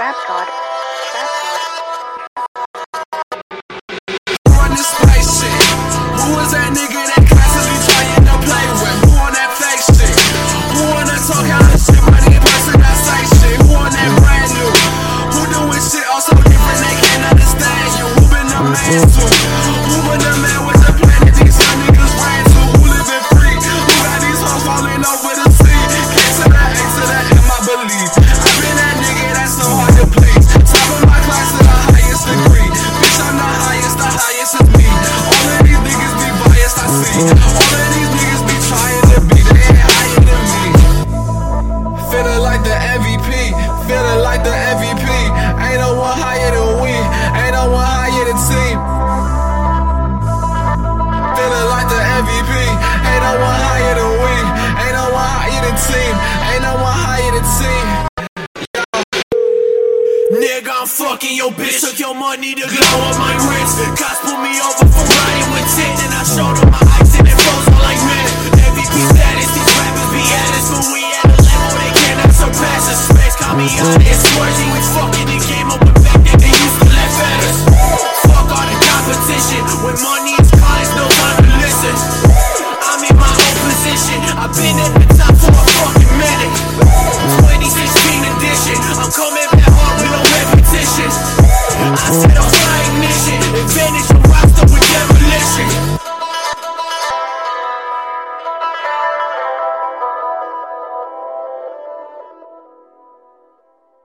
Trap God. Trap God. That nigga that constantly trying to play with? Who on that fake shit? Who talk shit? Who on that brand new? Who doing shit also different? They can't understand you. no one higher than we, ain't no one higher than team. Feeling like the MVP, ain't no one higher than we, ain't no one higher than team, ain't no one higher than team. Nigga, I'm fucking your bitch. Took your money to go on my wrist. Cops pulled me over for riding with ten, and I showed them my ice and it froze me like man. MVP status, these rappers be at us, but we at a level they cannot surpass The Space, call me honest, worthy. Fuck